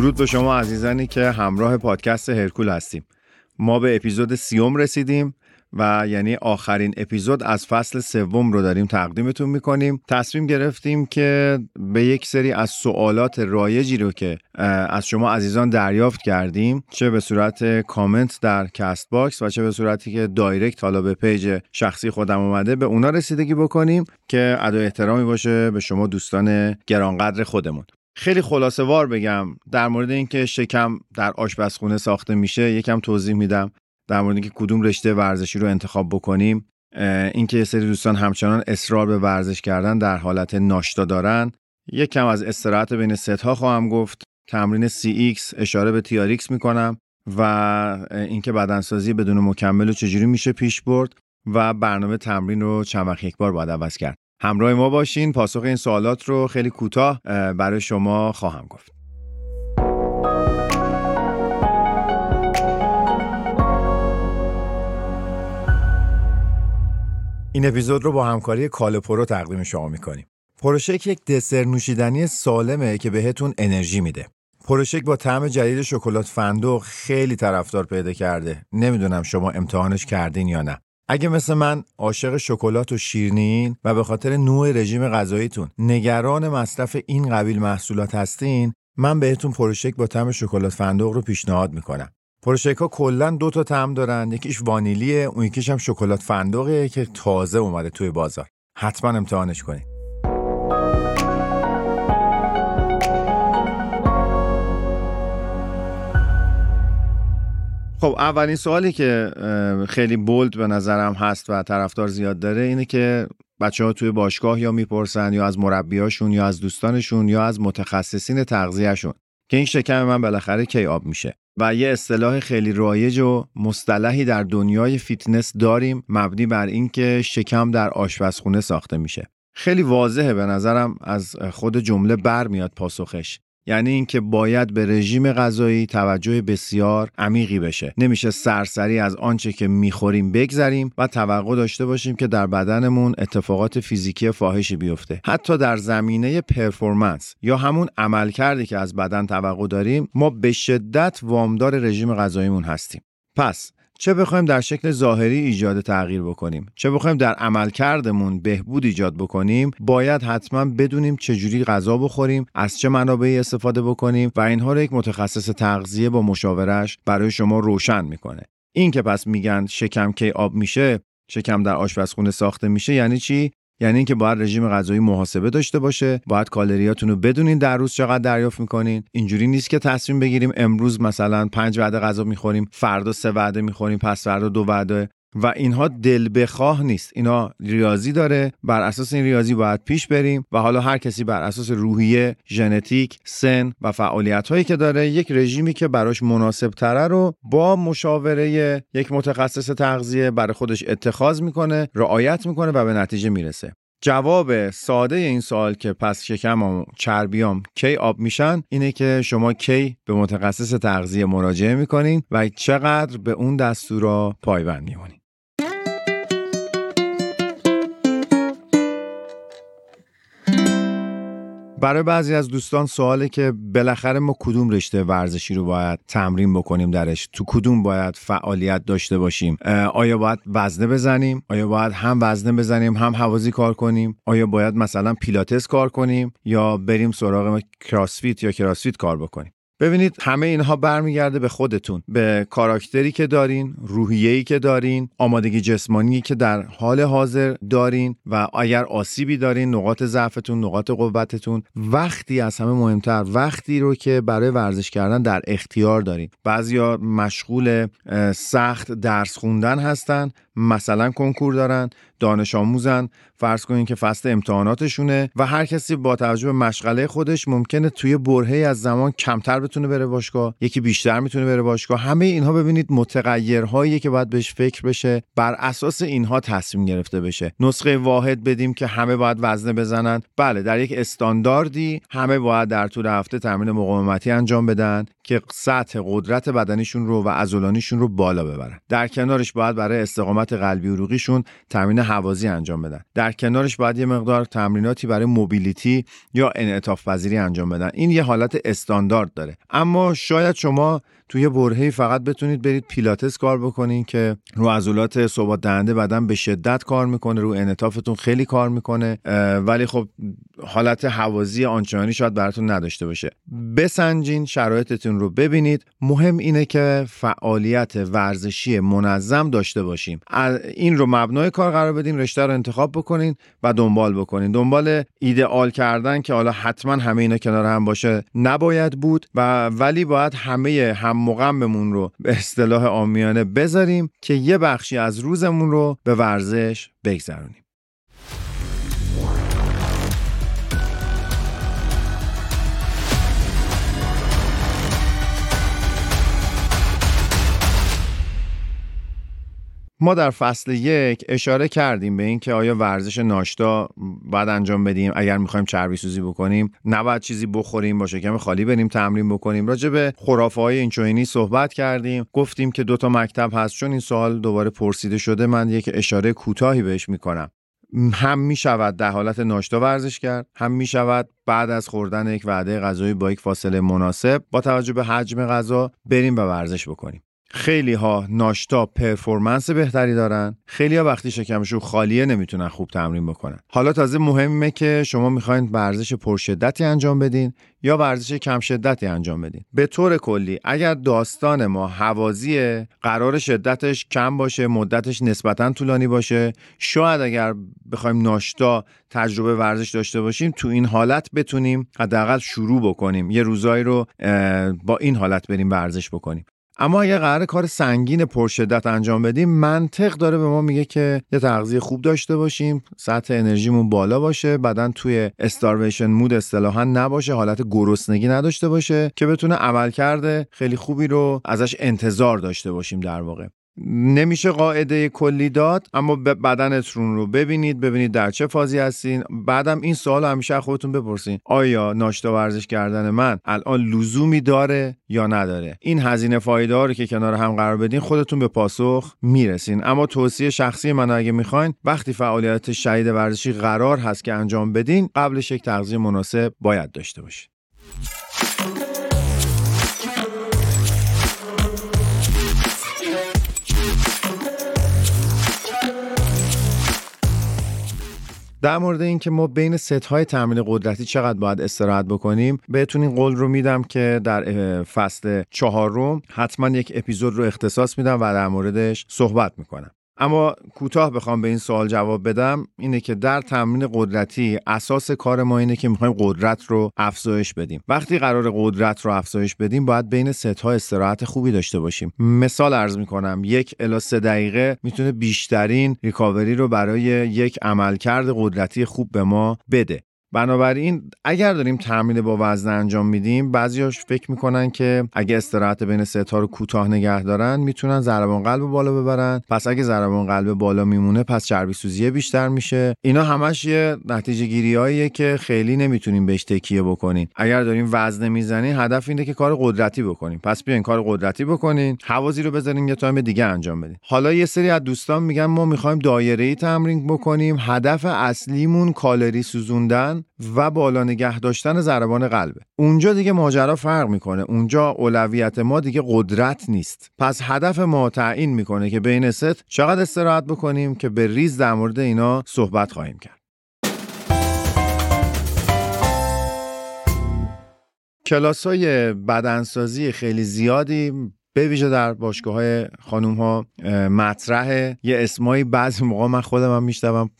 درود به شما عزیزانی که همراه پادکست هرکول هستیم. ما به اپیزود سیوم رسیدیم و یعنی آخرین اپیزود از فصل سوم رو داریم تقدیمتون می‌کنیم. تصمیم گرفتیم که به یک سری از سوالات رایجی رو که از شما عزیزان دریافت کردیم چه به صورت کامنت در Castbox و چه به صورتی که direct حالا به page شخصی خودم اومده به اونا رسیدگی بکنیم که ادای احترامی باشه به شما دوستان گرانقدر خودمون. خیلی خلاصه وار بگم در مورد اینکه شکم در آشپزخونه ساخته میشه یکم توضیح میدم در مورد اینکه کدوم رشته ورزشی رو انتخاب بکنیم. اینکه سری دوستان همچنان اصرار به ورزش کردن در حالت ناشتا دارن. یک کم از استراحت بین ست ها خواهم گفت. تمرین CX اشاره به TRX می‌کنم و اینکه بدنسازی بدون مکمل و چجوری میشه پیش برد و برنامه تمرین رو چند وقت یک بار باید عوض کرد. همراه ما باشین پاسخ این سوالات رو خیلی کوتاه برای شما خواهم گفت این اپیزود رو با همکاری کالپرو تقدیم شما می‌کنیم. پروشک یک دسر نوشیدنی سالمه که بهتون انرژی میده. پروشک با طعم جدید شکلات فندق خیلی طرفدار پیدا کرده. نمی‌دونم شما امتحانش کردین یا نه. اگه مثل من عاشق شکلات و شیرینین و به خاطر نوع رژیم غذاییتون نگران مصرف این قبیل محصولات هستین، من بهتون پروشک با طعم شکلات فندق رو پیشنهاد می‌کنم. پروشک ها کلا دو تا طعم دارن یکیش وانیلیه اون یکیش هم شکلات فندقه که تازه اومده توی بازار حتما امتحانش کنید خب اولین سوالی که خیلی bold به نظرم هست و طرفدار زیاد داره اینه که بچه ها توی باشگاه یا می‌پرسن یا از مربیاشون یا از دوستانشون یا از متخصصین تغذیهشون که این شکم من بالاخره کی آب میشه. و یه اصطلاح خیلی رایج و مصطلحی در دنیای فیتنس داریم مبنی بر اینکه شکم در آشپزخونه ساخته میشه. خیلی واضحه به نظرم از خود جمله برمیاد پاسخش. یعنی اینکه باید به رژیم غذایی توجه بسیار عمیقی بشه. نمیشه سرسری از آنچه که می‌خوریم بگذریم و توقع داشته باشیم که در بدنمون اتفاقات فیزیکی فاحشی بیفته. حتی در زمینه پرفورمنس یا همون عملکردی که از بدن توقع داریم ما به شدت وامدار رژیم غذاییمون هستیم. پس چه بخوایم در شکل ظاهری ایجاد تغییر بکنیم چه بخوایم در عملکردمون بهبود ایجاد بکنیم باید حتما بدونیم چجوری غذا بخوریم از چه منابعی استفاده بکنیم و اینها رو یک متخصص تغذیه با مشاورش برای شما روشن می‌کنه. این که پس میگن شکم کی آب میشه شکم در آشپزخونه ساخته میشه یعنی چی؟ یعنی اینکه باید رژیم غذایی محاسبه داشته باشه باید کالریاتون رو بدونین در روز چقدر دریافت می‌کنین. اینجوری نیست که تصمیم بگیریم امروز مثلا پنج وعده غذا می‌خوریم فردا سه وعده می‌خوریم پس فردا دو وعده. و اینها دل بخواه نیست. اینا ریاضی داره. بر اساس این ریاضی باید پیش بریم و حالا هر کسی بر اساس روحیه ژنتیک سن و فعالیت هایی که داره یک رژیمی که براش مناسب تره رو با مشاوره یک متخصص تغذیه برای خودش اتخاذ می‌کنه رعایت می‌کنه و به نتیجه می‌رسه. جواب ساده این سوال که پس شکم و چربیام کی آب میشن اینه که شما کی به متخصص تغذیه مراجعه می‌کنین و چقدر به اون دستورا پایبند میمونین. برای بعضی از دوستان سواله که بالاخره ما کدوم رشته ورزشی رو باید تمرین بکنیم درش؟ تو کدوم باید فعالیت داشته باشیم؟ آیا باید وزنه بزنیم؟ آیا باید هم وزنه بزنیم هم حوازی کار کنیم؟ آیا باید مثلا پیلاتس کار کنیم؟ یا بریم سراغ کراسفیت یا کراسفیت کار بکنیم؟ ببینید همه اینها برمیگرده به خودتون به کاراکتری که دارین روحیه‌ای که دارین آمادگی جسمانی که در حال حاضر دارین و اگر آسیبی دارین نقاط ضعفتون نقاط قوتتون وقتی از همه مهمتر وقتی رو که برای ورزش کردن در اختیار دارین. بعضیا مشغول سخت درس خوندن هستن مثلا کنکور دارن دانش آموزن فرض کنین که فصل امتحاناتشونه و هر کسی با توجه به مشغله خودش ممکنه توی برهه از زمان کمتر بتونه بره باشگاه یکی بیشتر می‌تونه بره باشگاه. همه اینها ببینید متغیرهایی که باید بهش فکر بشه بر اساس اینها تصمیم گرفته بشه. نسخه واحد بدیم که همه باید وزنه بزنن. بله در یک استانداردی همه باید در طول هفته تمرین مقاومتی انجام بدن که سطح قدرت بدنیشون رو و عضلانیشون رو بالا ببرن. در کنارش باید برای استقامت عضلات قلبی عروقیشون تمرین هوازی انجام بدن. در کنارش باید یه مقدار تمریناتی برای موبیلیتی یا انعطاف پذیری انجام بدن. این یه حالت استاندارد داره. اما شاید شما توی برهی فقط بتونید برید پیلاتس کار بکنین که رو عضلات ثبات دهنده بدن به شدت کار می‌کنه رو انعطافتون خیلی کار می‌کنه ولی خب حالت حوازی آنچنانی شاید براتون نداشته باشه. بسنجین شرایطتون رو ببینید. مهم اینه که فعالیت ورزشی منظم داشته باشیم. این رو مبنای کار قرار بدین رشته رو انتخاب بکنین و دنبال بکنین. دنبال ایدئال کردن که حالا حتما همه اینا کنار هم باشه نباید بود و ولی باید همه هم مقممون رو به اصطلاح آمیانه بذاریم که یه بخشی از روزمون رو به ورزش بگذرونیم. ما در فصل یک اشاره کردیم به اینکه آیا ورزش ناشتا باید انجام بدیم اگر می‌خوایم چربی سوزی بکنیم. نباید چیزی بخوریم با شکم خالی بریم تمرین بکنیم. راجع به خرافه های اینچوینی صحبت کردیم. گفتیم که دوتا مکتب هست. چون این سوال دوباره پرسیده شده من یک اشاره کوتاهی بهش می‌کنم. هم می شود در حالت ناشتا ورزش کرد هم می شود بعد از خوردن یک وعده غذایی با یک فاصله مناسب با توجه به حجم غذا بریم و ورزش بکنیم. خیلی ها ناشتا پرفورمنس بهتری دارن. خیلی ها وقتی شکمشون خالیه نمی‌تونن خوب تمرین بکنن. حالا تازه مهمه که شما می‌خواین ورزش پرشدتی انجام بدین یا ورزش کم شدتی انجام بدین. به طور کلی اگر داستان ما حوازیه قرار شدتش کم باشه مدتش نسبتا طولانی باشه شاید اگر بخوایم ناشتا تجربه ورزش داشته باشیم تو این حالت بتونیم حداقل شروع بکنیم. یه روزایی رو با این حالت بریم ورزش بکنیم. اما اگه قرار کار سنگین پرشدت انجام بدیم منطق داره به ما میگه که یه تغذیه خوب داشته باشیم سطح انرژیمون بالا باشه بدن توی استارویشن مود اصطلاحا نباشه حالت گرسنگی نداشته باشه که بتونه عمل کرده خیلی خوبی رو ازش انتظار داشته باشیم در واقع. نمیشه قاعده کلی داد اما بدنتون رو ببینید ببینید در چه فازی هستین. بعدم این سوال همیشه خودتون بپرسین. آیا ناشتا ورزش کردن من الان لزومی داره یا نداره؟ این هزینه فایده رو که کنار هم قرار بدین خودتون به پاسخ می‌رسین. اما توصیه شخصی من اگه می‌خواین وقتی فعالیت شدید ورزشی قرار هست که انجام بدین قبلش یک تغذیه مناسب باید داشته باشید در مورد اینکه ما بین ست های تمرین قدرتی چقدر باید استراحت بکنیم بهتون این قول رو میدم که در فصل چهارم حتما یک اپیزود رو اختصاص میدم و در موردش صحبت می‌کنم. اما کوتاه بخوام به این سوال جواب بدم اینه که در تمرین قدرتی اساس کار ما اینه که می‌خوایم قدرت رو افزایش بدیم. وقتی قرار قدرت رو افزایش بدیم باید بین ست ها استراحت خوبی داشته باشیم. مثال ارز می‌کنم یک الی سه دقیقه می‌تونه بیشترین ریکاوری رو برای یک عملکرد قدرتی خوب به ما بده. بنابراین اگر داریم تمرین با وزن انجام میدیم بعضیاش فکر می‌کنن که اگه استراحت بین ستا رو کوتاه نگه دارن می‌تونن ضربان قلب بالا ببرن. پس اگه ضربان قلب بالا میمونه پس چربی سوزی بیشتر میشه. اینا همش یه نتیجه گیریاییه که خیلی نمی‌تونیم بهش تکیه بکنیم. اگر داریم وزن می‌زنیم هدف اینه که کار قدرتی بکنیم. پس بیاین کار قدرتی بکنین هوازی رو بذارین یه time دیگه انجام بدین. حالا یه سری از دوستان میگن ما می‌خوایم دایره‌ای تمرین بکنیم. هدف اصلیمون کالری سوزوندن. و بالا نگه داشتن ضربان قلبه. اونجا دیگه ماجرا فرق می‌کنه. اونجا اولویت ما دیگه قدرت نیست. پس هدف ما تعیین می‌کنه که بین ست چقدر استراحت بکنیم که به ریز در مورد اینا صحبت خواهیم کرد. کلاس های بدنسازی خیلی زیادی به ویژه در باشگاه های خانوم ها مطرح. یه اسمایی بعضی موقع من خودم هم میشتم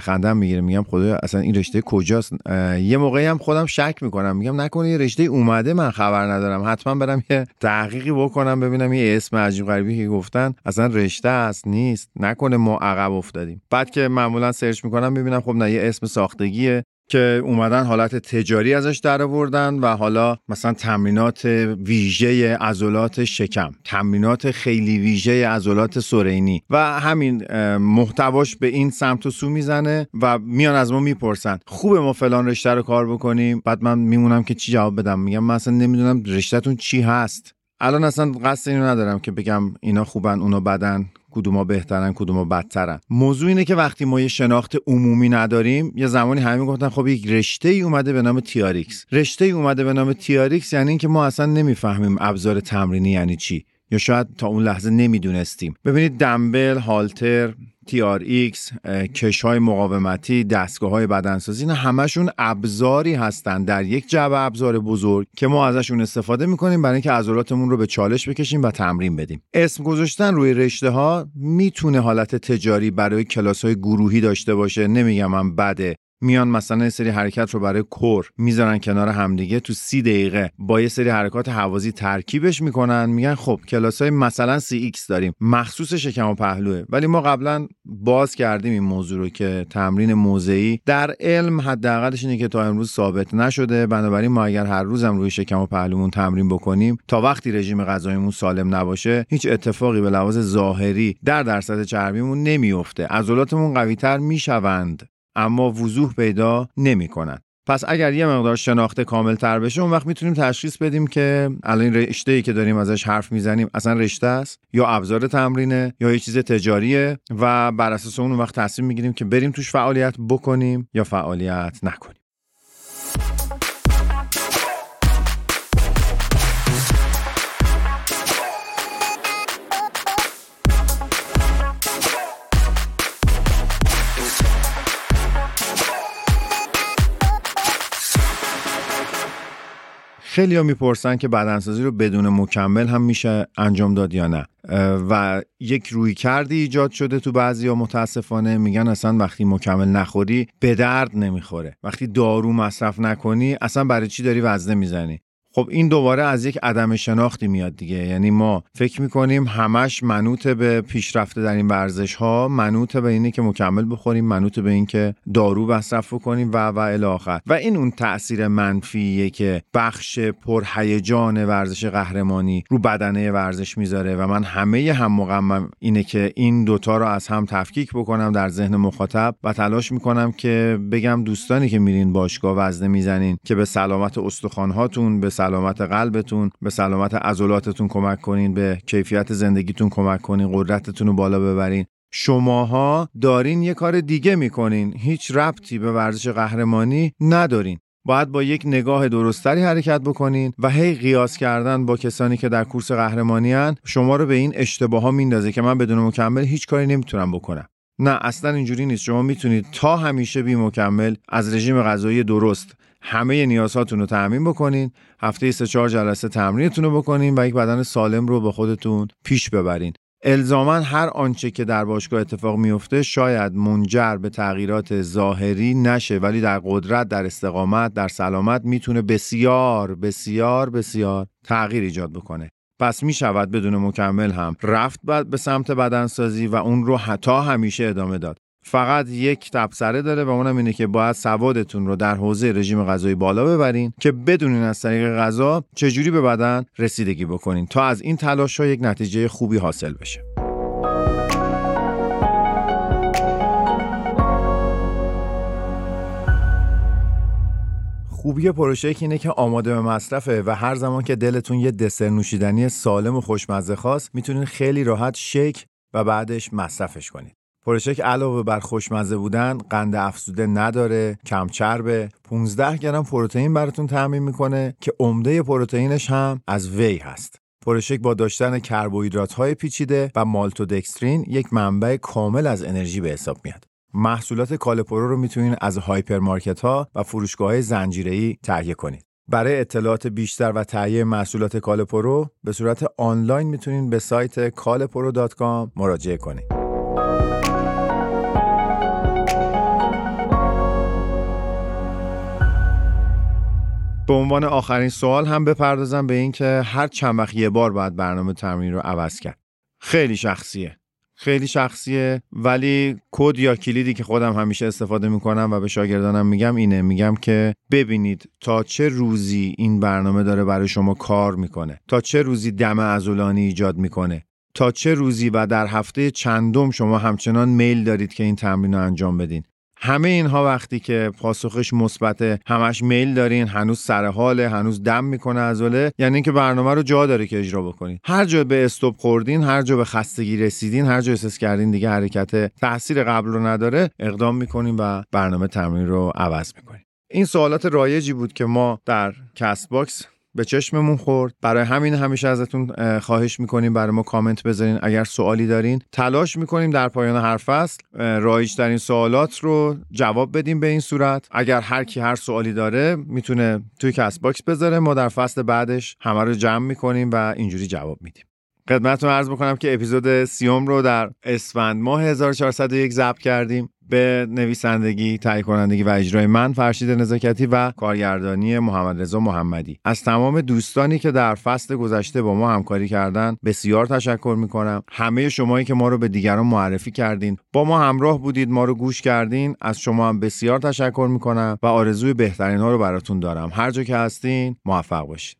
خندم می‌گیره. میگم خدا اصلا این رشته کجاست؟ یه موقعی هم خودم شک می‌کنم. میگم نکنه یه رشته اومده من خبر ندارم. حتما برم یه تحقیقی بکنم ببینم یه اسم عجیب غریبی که گفتن. اصلا رشته است نیست. نکنه ما عقب افتادیم. بعد که معمولا سرچ می‌کنم ببینم خب نه یه اسم ساختگیه. که اومدن حالت تجاری ازش در آوردن و حالا مثلا تمرینات ویژه عضلات شکم تمرینات خیلی ویژه عضلات سرینی و همین محتواش به این سمت و سو می‌زنه و میان از ما می‌پرسن خوبه ما فلان رشته رو کار بکنیم؟ بعد من میمونم که چی جواب بدم؟ میگم من اصلا نمی‌دونم رشتهتون چی هست. الان اصلا قصد اینو ندارم که بگم اینا خوبن اونا بدن. کدوما بهترن کدوما بدترن. موضوع اینه که وقتی ما یه شناخت عمومی نداریم یه زمانی همه گفتن خب یک رشته ای اومده به نام تیاریکس رشته ای اومده به نام تیاریکس یعنی اینکه ما اصلا نمی‌فهمیم ابزار تمرینی یعنی چی. یا شاید تا اون لحظه نمی‌دونستیم. ببینید دمبل هالتر TRX، کش های مقاومتی، دستگاه های بدنسازی اینا همشون ابزاری هستند در یک جعبه ابزار بزرگ که ما ازشون استفاده می‌کنیم برای اینکه عضلاتمون رو به چالش بکشیم و تمرین بدیم. اسم گذاشتن روی رشته ها می‌تونه حالت تجاری برای کلاس های گروهی داشته باشه نمیگم من بده میان مثلا یه سری حرکت رو برای core می‌ذارن کنار همدیگه تو سی دقیقه. با یه سری حرکات هوازی ترکیبش می‌کنن میگن خب کلاس های مثلا CX داریم. مخصوص شکم و پهلوه. ولی ما قبلا باز کردیم این موضوع رو که تمرین موضعی. در علم حداقلش اینه که تا امروز ثابت نشده. بنابراین ما اگر هر روزم روی شکم و پهلومون تمرین بکنیم تا وقتی رژیم غذاییمون سالم نباشه هیچ اتفاقی به لحاظ ظاهری در درصد چربیمون نمیفته عضلاتمون قویتر می‌شوند. اما وضوح پیدا نمی کنن. پس اگر یه مقدار شناخته کامل تر بشه اون وقت می‌تونیم تشخیص بدیم که الان رشته ای که داریم ازش حرف می‌زنیم اصلا رشته است یا ابزار تمرینه یا یه چیز تجاریه و بر اساس اون وقت تصمیم می‌گیریم که بریم توش فعالیت بکنیم یا فعالیت نکنیم خیلی ها می‌پرسن که بدنسازی رو بدون مکمل هم میشه انجام داد یا نه. و یک روی کردی ایجاد شده تو بعضی ها متاسفانه. میگن اصلا وقتی مکمل نخوری به درد نمی‌خوره. وقتی دارو مصرف نکنی اصلا برای چی داری وزنه می‌زنی؟ خب این دوباره از یک عدم شناختی میاد دیگه. یعنی ما فکر می‌کنیم همش منوط به پیشرفته در این ورزش ها منوط به اینه که مکمل بخوریم منوط به اینکه دارو مصرف کنیم و و الی و این اون تاثیر منفیه که بخش پرهیجان ورزش قهرمانی رو بدنه ورزش می‌ذاره و من همه هم مقمم اینه که این دوتا رو از هم تفکیک بکنم در ذهن مخاطب و تلاش می‌کنم که بگم دوستانی که میرین باشگاه وزنه می‌زنین که به سلامت استخوانهاتون به سلامت قلبتون به سلامت عضلاتتون کمک کنین به کیفیت زندگیتون کمک کنین قدرتتون رو بالا ببرین. شماها دارین یه کار دیگه می‌کنین. هیچ ربطی به ورزش قهرمانی ندارین. باید با یک نگاه درستری حرکت بکنین و هی قیاس کردن با کسانی که در کورس قهرمانی هن شما رو به این اشتباه ها میندازه که من بدون مکمل هیچ کاری نمی‌تونم بکنم. نه اصلا اینجوری نیست. شما می‌تونید تا همیشه بی مکمل از رژیم غذایی درست همه نیازهاتون رو تعمین بکنین هفته سه چهار جلسه تمرینتون رو بکنین و یک بدن سالم رو به خودتون پیش ببرین. الزاما هر آنچه که در باشگاه اتفاق میفته شاید منجر به تغییرات ظاهری نشه ولی در قدرت در استقامت در سلامت می‌تونه بسیار بسیار بسیار تغییر ایجاد بکنه. پس می شود بدون مکمل هم رفت به سمت بدنسازی و اون رو حتی همیشه ادامه داد. فقط یک تبصره داره و اونم اینه که باید سوادتون رو در حوزه رژیم غذایی بالا ببرین که بدونین از طریق غذا چجوری به بدن رسیدگی بکنین تا از این تلاش ها یک نتیجه خوبی حاصل بشه خوبی پروشک اینه که آماده به مصرفه و هر زمان که دلتون یه دسر نوشیدنی سالم و خوشمزه خواست می‌تونین خیلی راحت شیک و بعدش مصرفش کنید. پروشک علاوه بر خوشمزه بودن قند افزوده نداره کم چربه 15 گرم پروتئین براتون تامین می‌کنه که عمده پروتئینش هم از وی هست. پروشک با داشتن کربوهیدرات های پیچیده و مالتودکسترین یک منبع کامل از انرژی به حساب میاد. محصولات کالپرو رو می‌تونید از هایپرمارکت ها و فروشگاه های زنجیره‌ای تهیه کنید. برای اطلاعات بیشتر و تهیه محصولات کالپرو به صورت آنلاین می‌تونید به سایت kalpro.com مراجعه کنید. به عنوان آخرین سوال هم بپردازم به اینکه هر چند وقت یه بار باید برنامه تمرین رو عوض کرد. خیلی شخصیه. خیلی شخصیه ولی کد یا کلیدی که خودم همیشه استفاده می‌کنم و به شاگردانم میگم اینه. میگم که ببینید تا چه روزی این برنامه داره برای شما کار می‌کنه؟ تا چه روزی دم ازولانی ایجاد می‌کنه؟ تا چه روزی و در هفته چندم شما همچنان میل دارید که این تمرین رو انجام بدین؟ همه اینها وقتی که پاسخش مثبت همش میل دارین هنوز سر حاله هنوز دم می‌کنه عضله یعنی اینکه برنامه رو جا داره که اجرا بکنین. هر جا به استوب خوردین هر جا به خستگی رسیدین هر جا احساس کردین دیگه حرکت تاثیر قبل رو نداره اقدام می‌کنین و برنامه تمرین رو عوض می‌کنین. این سوالات رایجی بود که ما در Castbox به چشممون خورد. برای همین همیشه ازتون خواهش می‌کنیم برای ما کامنت بذارین اگر سوالی دارین. تلاش می‌کنیم در پایان هر فصل رایج‌ترین سوالات رو جواب بدیم به این صورت. اگر هر کی هر سوالی داره می‌تونه توی Castbox بذاره. ما در فصل بعدش همه رو جمع می‌کنیم و اینجوری جواب میدیم. خدمتتون عرض بکنم که اپیزود سیوم رو در اسفند ماه 1401 ضبط کردیم. به نویسندگی، تهیه کنندگی و اجرای من فرشید نزاکتی و کارگردانی محمد رضا محمدی. از تمام دوستانی که در فصل گذشته با ما همکاری کردن بسیار تشکر می‌کنم. همه شمایی که ما رو به دیگران معرفی کردین. با ما همراه بودید ما رو گوش کردین. از شما هم بسیار تشکر می‌کنم و آرزوی بهترین ها رو براتون دارم. هر جا که هستین موفق باشید.